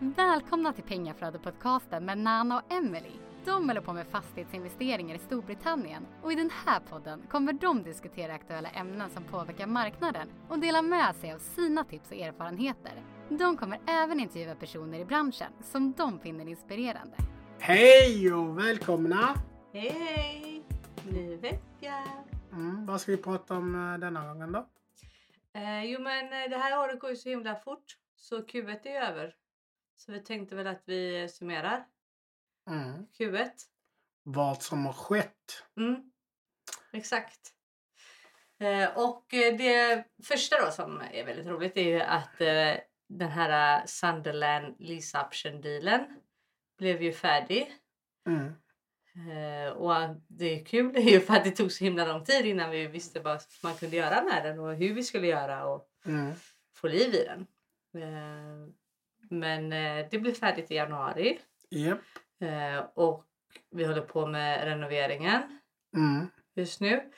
Välkomna till Pengaflödet-podcasten med Nana och Emily. De håller på med fastighetsinvesteringar i Storbritannien och i den här podden kommer de diskutera aktuella ämnen som påverkar marknaden och dela med sig av sina tips och erfarenheter. De kommer även intervjua personer i branschen som de finner inspirerande. Hej och välkomna! Hej hej! Ny vecka! Mm, vad ska vi prata om eh, denna gången då? Eh, jo men eh, det här året går ju så himla fort så Q1 är över. Så vi tänkte väl att vi summerar Mm. Q1. Vad som har skett. Mm. Exakt. Eh, och eh, det första då som är väldigt roligt är ju att eh, den här Sunderland lease option dealen blev ju färdig. Mm. Och det är kul är ju för att det tog så himla lång tid innan vi visste vad man kunde göra med den och hur vi skulle göra och Mm. få liv i den. Men eh, det blev färdigt i januari Japp. eh, och vi håller på med renoveringen Mm. just nu.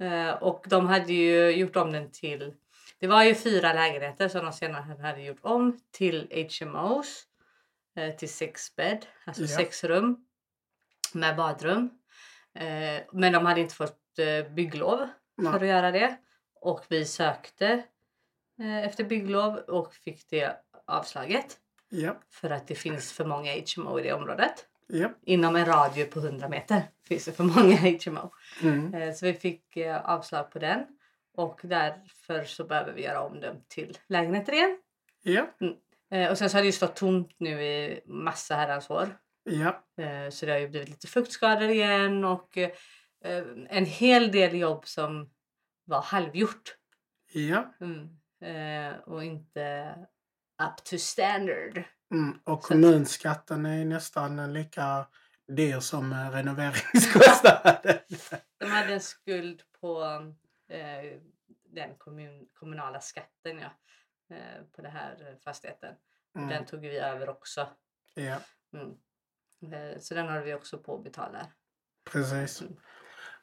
Eh, och de hade ju gjort om den till... Det var ju fyra lägenheter som de senare hade gjort om till HMOs. Till sex bed, alltså Ja. sex rum med badrum. Men de hade inte fått eh, bygglov för att göra det. Och vi sökte efter bygglov och fick det avslaget. Japp. För att det finns för många HMO i det området. Japp. Inom en radie på 100 meter finns det för många HMO. Mm. Eh, Så vi fick eh, avslag på den. Och därför så behöver vi göra om den till lägenheter igen. Japp. Eh, Och sen så har det ju stått tomt nu i massa herrans år. Eh, Så det har ju blivit lite fuktskador igen och en hel del jobb som var halvgjort. Japp. Mm. Och inte up to standard. Mm. Och kommunskatten är nästan lika dyr som eh, renoveringskostnaden. De hade en skuld på eh, den kommun, kommunala skatten ja, eh, på den här fastigheten. Och Den Mm. tog vi över också. Ja, Mm. Eh, så den har vi också på att betala. precis.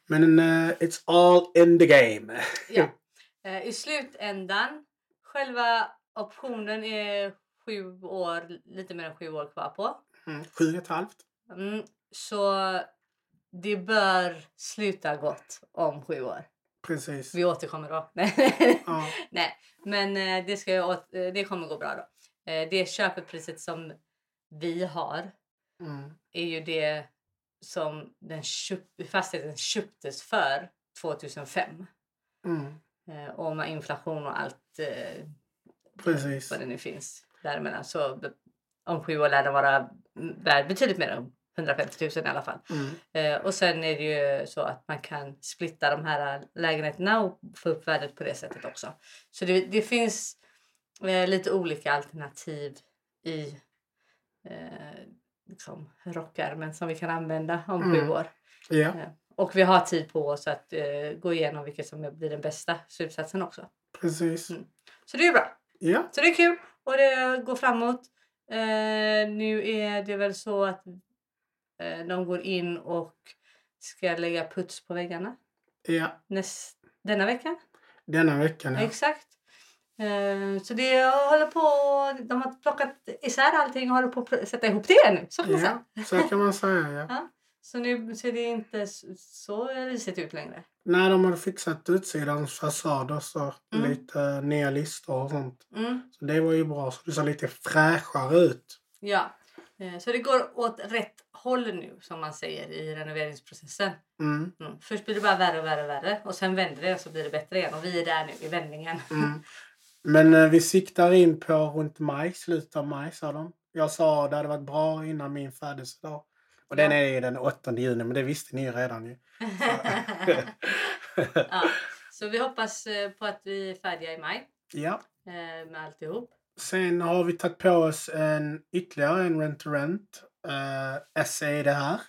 Men eh, it's all in the game. Ja. Eh, I slutändan, själva optionen är sju år, lite mer än sju år kvar på. Mm. Sju och ett halvt. Mm, så det bör sluta gott om sju år. Precis. Vi återkommer då. Ja. Nej, men eh, det, ska åt, eh, det kommer gå bra då. Eh, Det köpepriset som vi har Mm. är ju det som den köp, fastigheten köptes för 2005. Mm. Och med inflation och allt Precis. vad det nu finns däremellan så be- om sju år lär den vara värd betydligt mer än 150 000 i alla fall. Mm. Eh, och sen är det ju så att man kan splitta de här lägenheterna och få upp värdet på det sättet också. Så det, det finns eh, lite olika alternativ i eh, liksom rockärmen som vi kan använda om Mm. sju år. Ja, Eh, och vi har tid på oss att eh, gå igenom vilket som blir den bästa slutsatsen också. precis. Mm. Så det är bra. Ja. Så det är kul och det går framåt. Eh, nu är det väl så att eh, de går in och ska lägga puts på väggarna Ja. näst, denna veckan. Denna veckan, ja. Exakt. Eh, så det håller på, de har plockat isär allting och håller på att sätta ihop det nu. Så kan man säga. Ja, så kan man säga, ja. Ja. Så nu ser det inte så risigt ut längre. När de hade fixat utsidans fasader så Mm. lite nya listor och sånt. Mm. Så det var ju bra. Så det såg lite fräschare ut. Ja. Eh, Så det går åt rätt håll nu som man säger i renoveringsprocessen. Mm. Mm. Först blir det bara värre och värre och värre och sen vänder det och så blir det bättre igen och vi är där nu i vändningen. Mm. Men eh, vi siktar in på runt maj, slutet av maj sa de. Jag sa det hade varit bra innan min födelsedag. Och den är ju den 8 juni, men det visste ni ju redan ju. ja. Så vi hoppas eh, på att vi är färdiga i maj ja. eh, med alltihop. Sen har vi tagit på oss en ytterligare en rent to rent. Uh, SE är det här.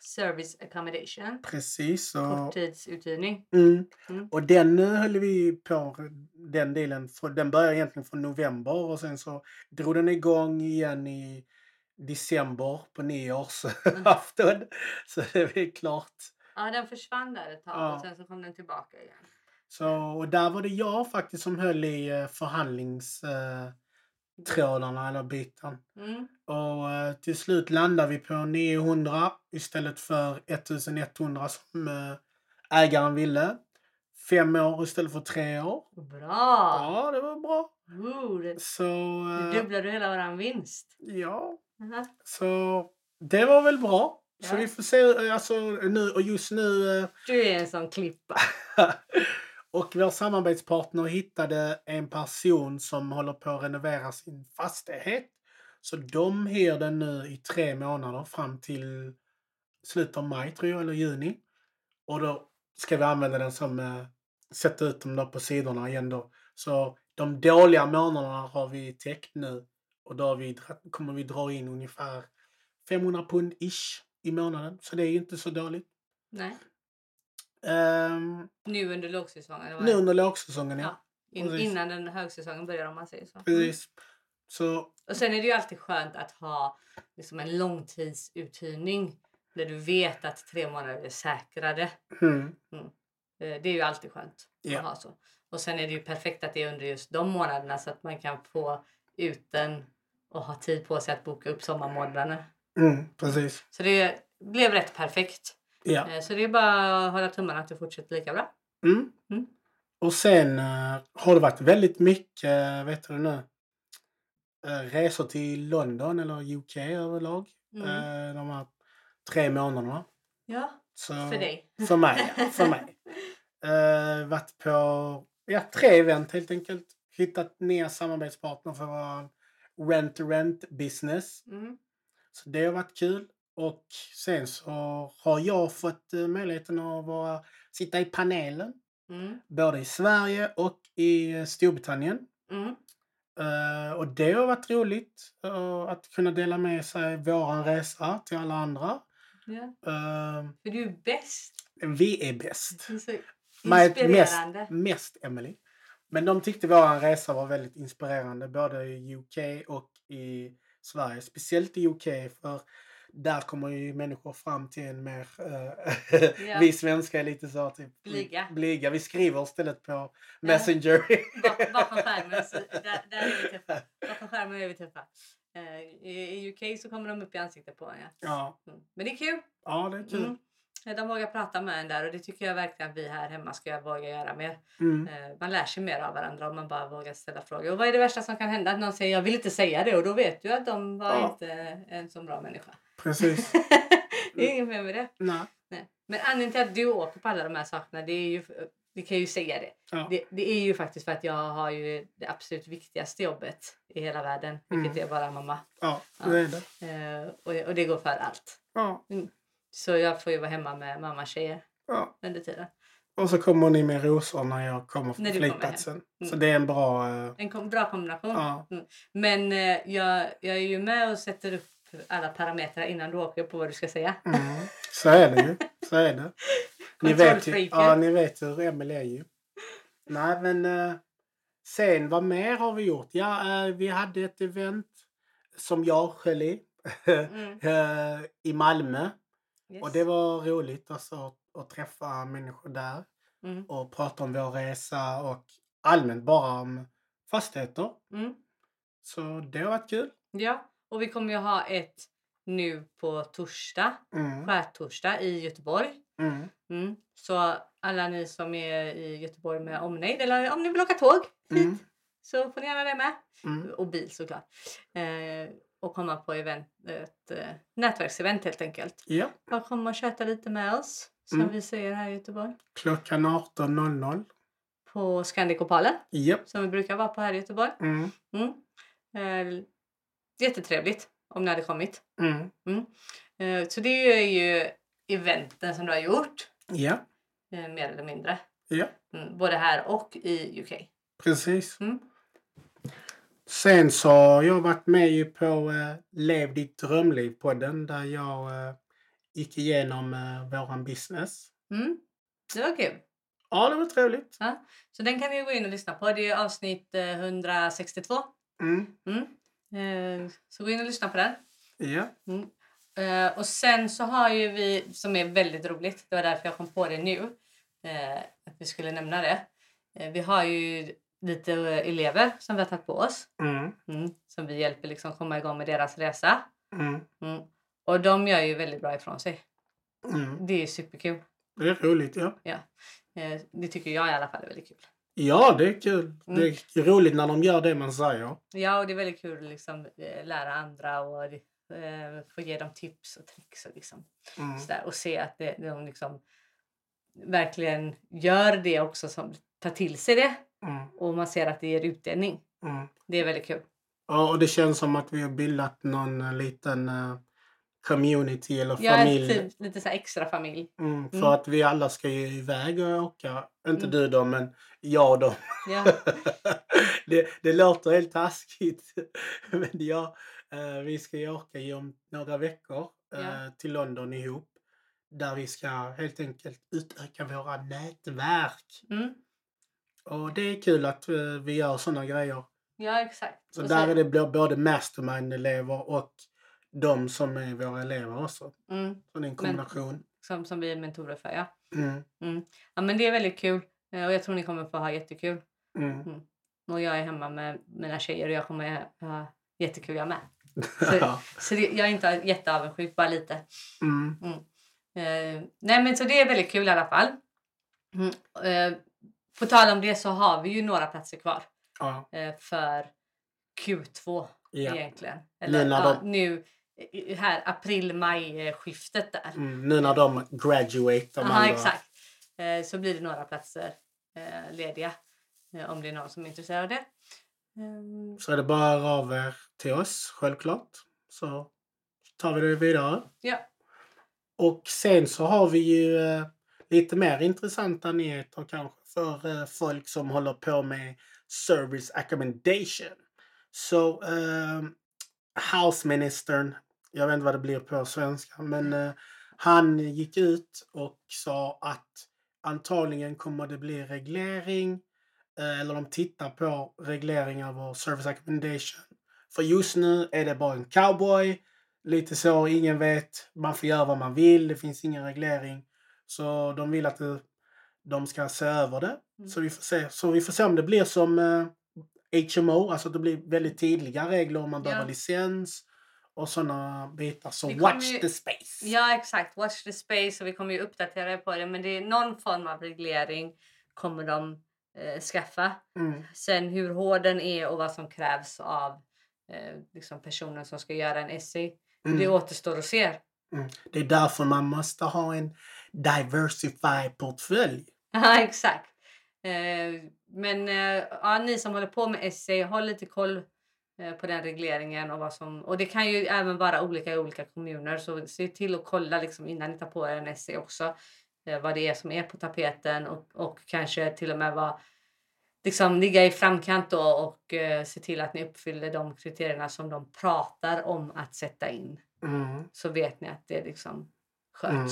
Service accommodation. Precis. Och, Korttidsuthyrning. mm. Mm. och den eh, höll vi på, den delen, för, den började egentligen från november och sen så drog den igång igen i december på nyårsafton. Så det är klart. Ja, den försvann där ett tag Ja. och sen så kom den tillbaka igen. Så, och där var det jag faktiskt som höll i eh, förhandlings... Eh, eller biten. Mm. Och eh, till slut landade vi på 900 istället för 1100 som ägaren ville. Fem år istället för tre år. Bra! Ja, det var bra. Ooh, det, Så, du hela våran vinst. ja, Aha. så det var väl bra. Så Ja. vi får se, alltså nu och just nu eh, Du är en sån klippa. och vår samarbetspartner hittade en person som håller på att renovera sin fastighet. Så de hyr den nu i tre månader fram till slutet av maj tror jag, eller juni. Och då ska vi använda den som eh, sätta ut dem på sidorna igen då. Så de dåliga månaderna har vi täckt nu och då vi, kommer vi dra in ungefär 500 pund ish i månaden. Så det är ju inte så dåligt. Nej. Ehm, Nu under lågsäsongen. nu under lågsäsongen, ja. Ja. In, innan den högsäsongen börjar om man säger så. Mm. Precis. Så, Och sen är det ju alltid skönt att ha liksom en långtidsuthyrning där du vet att tre månader är säkrade. mm, Eh, Det är ju alltid skönt Ja. att ha så. Och sen är det ju perfekt att det är under just de månaderna så att man kan få ut den och ha tid på sig att boka upp sommarmånaderna. mm, precis. Så det blev rätt perfekt. Ja. Eh, Så det är bara att hålla tummarna att det fortsätter lika bra. Mm. Mm. Och sen eh, har det varit väldigt mycket, uh, vet du nu, eh, resor till London eller UK överlag. Mm. eh, de här tre månaderna. Ja, Så, för dig. För mig, ja. För mig. Uh, varit på ja, tre event helt enkelt. Hittat nya samarbetspartner för vår rent-rent business. Mm. Så det har varit kul. Och sen så har jag fått eh, möjligheten att vara, sitta i panelen. Mm. Både i Sverige och i eh, Storbritannien. Mm. Eh, och det har varit roligt eh, att kunna dela med sig våran resa till alla andra. Ja. Eh, För du är bäst. vi är bäst. Mig- Mest, inspirerande. mest Emily. Men de tyckte våran resa var väldigt inspirerande både i UK och i Sverige. Speciellt i UK för där kommer ju människor fram till en mer... eh, Ja. Vi svenskar är lite så typ Blyga. blyga. Vi skriver istället på Messenger. Bak- Bakom skärmen, så där, där är vi tuffa. Bakom skärmen är vi tuffa. Eh, I i UK så kommer de upp i ansiktet på en. Ja. ja. Mm. Men det är kul. ja, det är kul. Mm. De vågar prata med en där och det tycker jag verkligen att vi här hemma ska våga göra mer. Mm. Eh, Man lär sig mer av varandra om man bara vågar ställa frågor. Och vad är det värsta som kan hända? Att någon säger jag vill inte säga det och då vet du att de var Ja. inte en så bra människa. Precis. det är inget mer med det. Nej. Nej. Men anledningen till att du åker på alla de här sakerna, det är ju, vi kan ju säga det. Ja. det. Det är ju faktiskt för att jag har ju det absolut viktigaste jobbet i hela världen, vilket Mm. är att vara mamma. Ja, Ja. det är det. Eh, och, och det går för allt. Ja. Så jag får ju vara hemma med mamma tjejer ja. under tiden. Och så kommer ni med rosor när jag kommer från flygplatsen. Mm. Så det är en bra... eh, En kom, bra kombination. ja. Men eh, jag, jag är ju med och sätter upp alla parametrar innan du åker på vad du ska säga. Mm. Så är det ju. Så är det. Ni vet, ju, ja, ni vet hur Emelie är ju. Nej, men eh, sen vad mer har vi gjort? Ja, eh, vi hade ett event som jag höll i Mm. eh, i Malmö. Yes. Och det var roligt alltså, att, att träffa människor där Mm. och prata om vår resa och allmänt bara om fastigheter. Mm. Så det har varit kul. Ja, och vi kommer ju ha ett nu på torsdag, Mm. skärtorsdag i Göteborg. Mm. Mm. Så alla ni som är i Göteborg med omnejd eller om ni vill åka tåg hit Mm. så får ni gärna det med. Mm. Och bil såklart. Eh, och komma på event, ett eh, nätverksevent helt enkelt. Ja, Bara komma och köta lite med oss som Mm. vi säger här i Göteborg. klockan 18.00. På Scandic-Opalen Japp. som vi brukar vara på här i Göteborg. Mm. Mm. Eh, jättetrevligt om ni hade kommit. Mm. Eh, så det är ju eventen som du har gjort, Ja, eh, mer eller mindre. ja, Mm, både här och i UK. precis. Mm. Sen så har jag varit med ju på eh, Lev ditt drömliv-podden där jag eh, gick igenom eh, våran business. Mm. Det var kul. Ja, det var trevligt. Så den kan ni gå in och lyssna på. Det är avsnitt eh, 162. Mm. Mm. Eh, så gå in och lyssna på den. Ja. Eh, och sen så har ju vi, som är väldigt roligt, det var därför jag kom på det nu, eh, att vi skulle nämna det. Eh, vi har ju lite eh, elever som vi har tagit på oss. Mm. Mm, som vi hjälper liksom komma igång med deras resa. Mm. Mm. Och de gör ju väldigt bra ifrån sig. Mm. Det är superkul. Det är roligt, ja. Eh, det tycker jag i alla fall är väldigt kul. Ja, det är kul. Mm. Det är roligt när de gör det man säger. Ja, och det är väldigt kul att liksom, eh, lära andra och eh, få ge dem tips och tricks och, liksom, Mm. sådär, och se att det, de liksom verkligen gör det också, som tar till sig det Mm. och man ser att det ger utdelning. Mm. Det är väldigt kul. Ja, och det känns som att vi har bildat någon eh, liten eh, community eller familj. typ lite så extra familj. Mm, för Mm. att vi alla ska ju iväg och åka. Inte Mm. du då, men jag dem. Ja. det, det låter helt taskigt. men ja, eh, vi ska ju åka om några veckor Ja. till London ihop. Där vi ska helt enkelt utöka våra nätverk. Mm. Och det är kul att eh, vi gör sådana grejer. ja, exakt. Så Och där är det både mastermind-elever och de som är våra elever också. mm, Så det är en kombination. som, som vi är mentorer för. Ja. Mm. ja, men det är väldigt kul eh, och jag tror ni kommer få ha jättekul. Mm. Och jag är hemma med mina tjejer och jag kommer ha jättekul jag med. Så, så det, jag är inte jätteavundsjuk, bara lite. Mm. Eh, nej men så det är väldigt kul i alla fall. Mm. Eh, på tal om det så har vi ju några platser kvar Ja. eh, för Q2 Ja. egentligen. Nu Eller när ja, de- nu här april-maj-skiftet där. Mm. Nu när de graduate, de andra. exakt. Eh, så blir det några platser eh, lediga eh, om det är någon som är intresserad av det. Ehm, Så är det bara av er till oss, självklart. Så tar vi det vidare. ja. Och sen så har vi ju eh, lite mer intressanta nyheter kanske för eh, folk som håller på med service accommodation. Så eh, houseministern, jag vet inte vad det blir på svenska, men eh, han gick ut och sa att antagligen kommer det bli reglering eh, eller de tittar på reglering av service accommodation. För just nu är det bara en cowboy lite så, ingen vet, man får göra vad man vill, det finns ingen reglering. Så de vill att det, de ska se över det. Mm. Så, vi får se. så vi får se om det blir som eh, HMO, alltså att det blir väldigt tydliga regler om man Ja. behöver licens och sådana bitar. Kommer watch ju- the space! ja, exakt. Watch the space och vi kommer ju uppdatera er på det. Men det är någon form av reglering kommer de eh, skaffa. Mm, Sen hur hård den är och vad som krävs av eh, liksom personen som ska göra en SE. Mm, Det återstår att se. mm. Det är därför man måste ha en diversified portfölj. Ja, exakt. Eh, men eh, ja, ni som håller på med SE, håll lite koll eh, på den regleringen. Och, vad som, och det kan ju även vara olika i olika kommuner. Så se till att kolla liksom, innan ni tar på er en SE också. Eh, vad det är som är på tapeten och, och kanske till och med vara liksom ligga i framkant då och eh, se till att ni uppfyller de kriterierna som de pratar om att sätta in. Mm. Så vet ni att det liksom sköts Mm.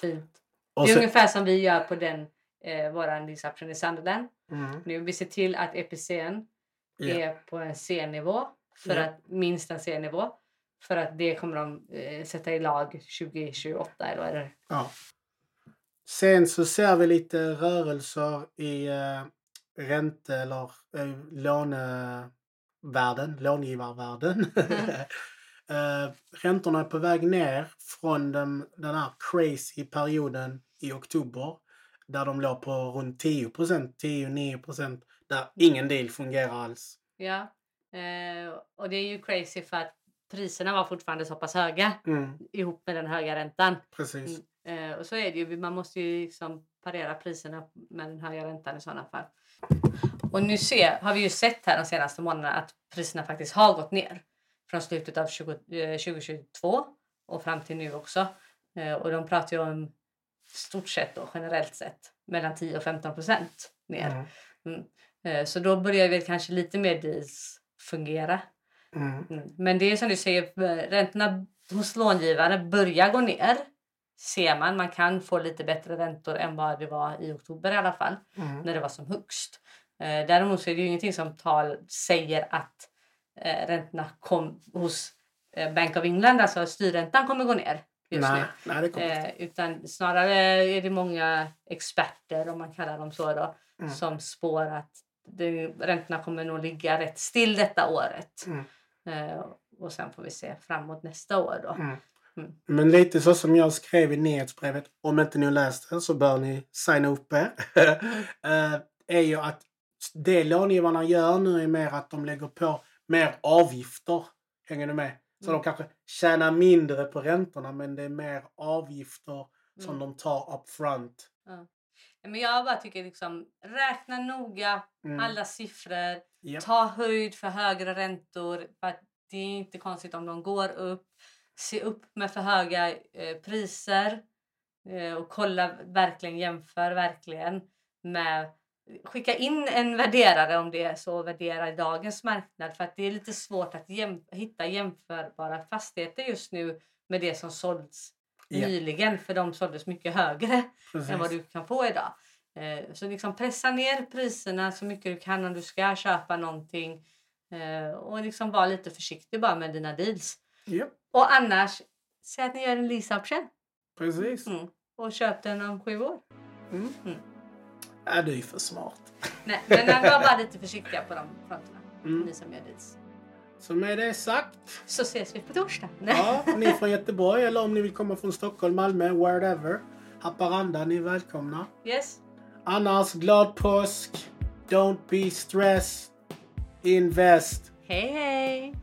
fint. Och det är så, ungefär som vi gör på den eh, våran disruption i Sunderland. mm, Nu vi ser till att EPCn ja. är på en C-nivå, för Ja. att, minst en C-nivå. För att det kommer de eh, sätta i lag 2028 eller vad är det? Ja. Sen så ser vi lite rörelser i eh, ränte eller eh, lånevärlden, långivarvärlden. eh, räntorna är på väg ner från den, den här crazy perioden i oktober där de låg på runt 10 10-9% där ingen deal fungerar alls. Ja. Eh, och det är ju crazy för att priserna var fortfarande så pass höga Mm, ihop med den höga räntan. precis. Eh, och så är det ju. Man måste ju liksom parera priserna med den höga räntan i sådana fall. Och nu ser, har vi ju sett här de senaste månaderna att priserna faktiskt har gått ner. Från slutet av 20, eh, 2022 och fram till nu också. Eh, och de pratar ju om stort sett då, generellt sett mellan 10 och 15 procent ner. Mm, Eh, så då börjar väl kanske lite mer deals fungera. mm, Mm. Men det är som du säger, eh, räntorna hos långivare börjar gå ner. Ser man. Man kan få lite bättre räntor än vad det var i oktober i alla fall. mm, När det var som högst. Eh, däremot så är det ju ingenting som tal säger att eh, räntorna kom hos eh, Bank of England, alltså styrräntan kommer gå ner just nej, nu. nej, det kommer. Eh, utan snarare är det många experter, om man kallar dem så, då, Mm. som spår att det, räntorna kommer nog ligga rätt still detta året. Mm. Eh, och sen får vi se framåt nästa år då. Mm. Mm. Men lite så som jag skrev i nyhetsbrevet, om inte ni läst det så bör ni signa upp er. Eh, är ju att det långivarna gör nu är mer att de lägger på mer avgifter. Hänger du med? Så Mm. de kanske tjänar mindre på räntorna men det är mer avgifter som Mm. de tar up front. Men jag bara tycker liksom, räkna noga Mm. alla siffror. Japp. Ta höjd för högre räntor. För det är inte konstigt om de går upp. Se upp med för höga eh, priser. Eh, och kolla verkligen, jämför verkligen med Skicka in en värderare om det är så, värdera i dagens marknad. För att det är lite svårt att jäm, hitta jämförbara fastigheter just nu med det som sålts Ja. nyligen. För de såldes mycket högre Precis. än vad du kan få idag. Eh, så liksom pressa ner priserna så mycket du kan om du ska köpa någonting. Eh, och liksom vara lite försiktig bara med dina deals. Japp, Och annars, säg att ni gör en lease option. precis. Mm. Och köp den om sju år. Mm. Mm. Ja, du är för smart. Nej, men var bara lite försiktiga på de fronterna. Mm. Ni som gör deals. Så med det sagt, Så ses vi på torsdag. Ja, ni från Göteborg eller om ni vill komma från Stockholm, Malmö, wherever. Haparanda, ni är välkomna. Yes. Annars, glad påsk. Don't be stressed. Invest. Hej hej!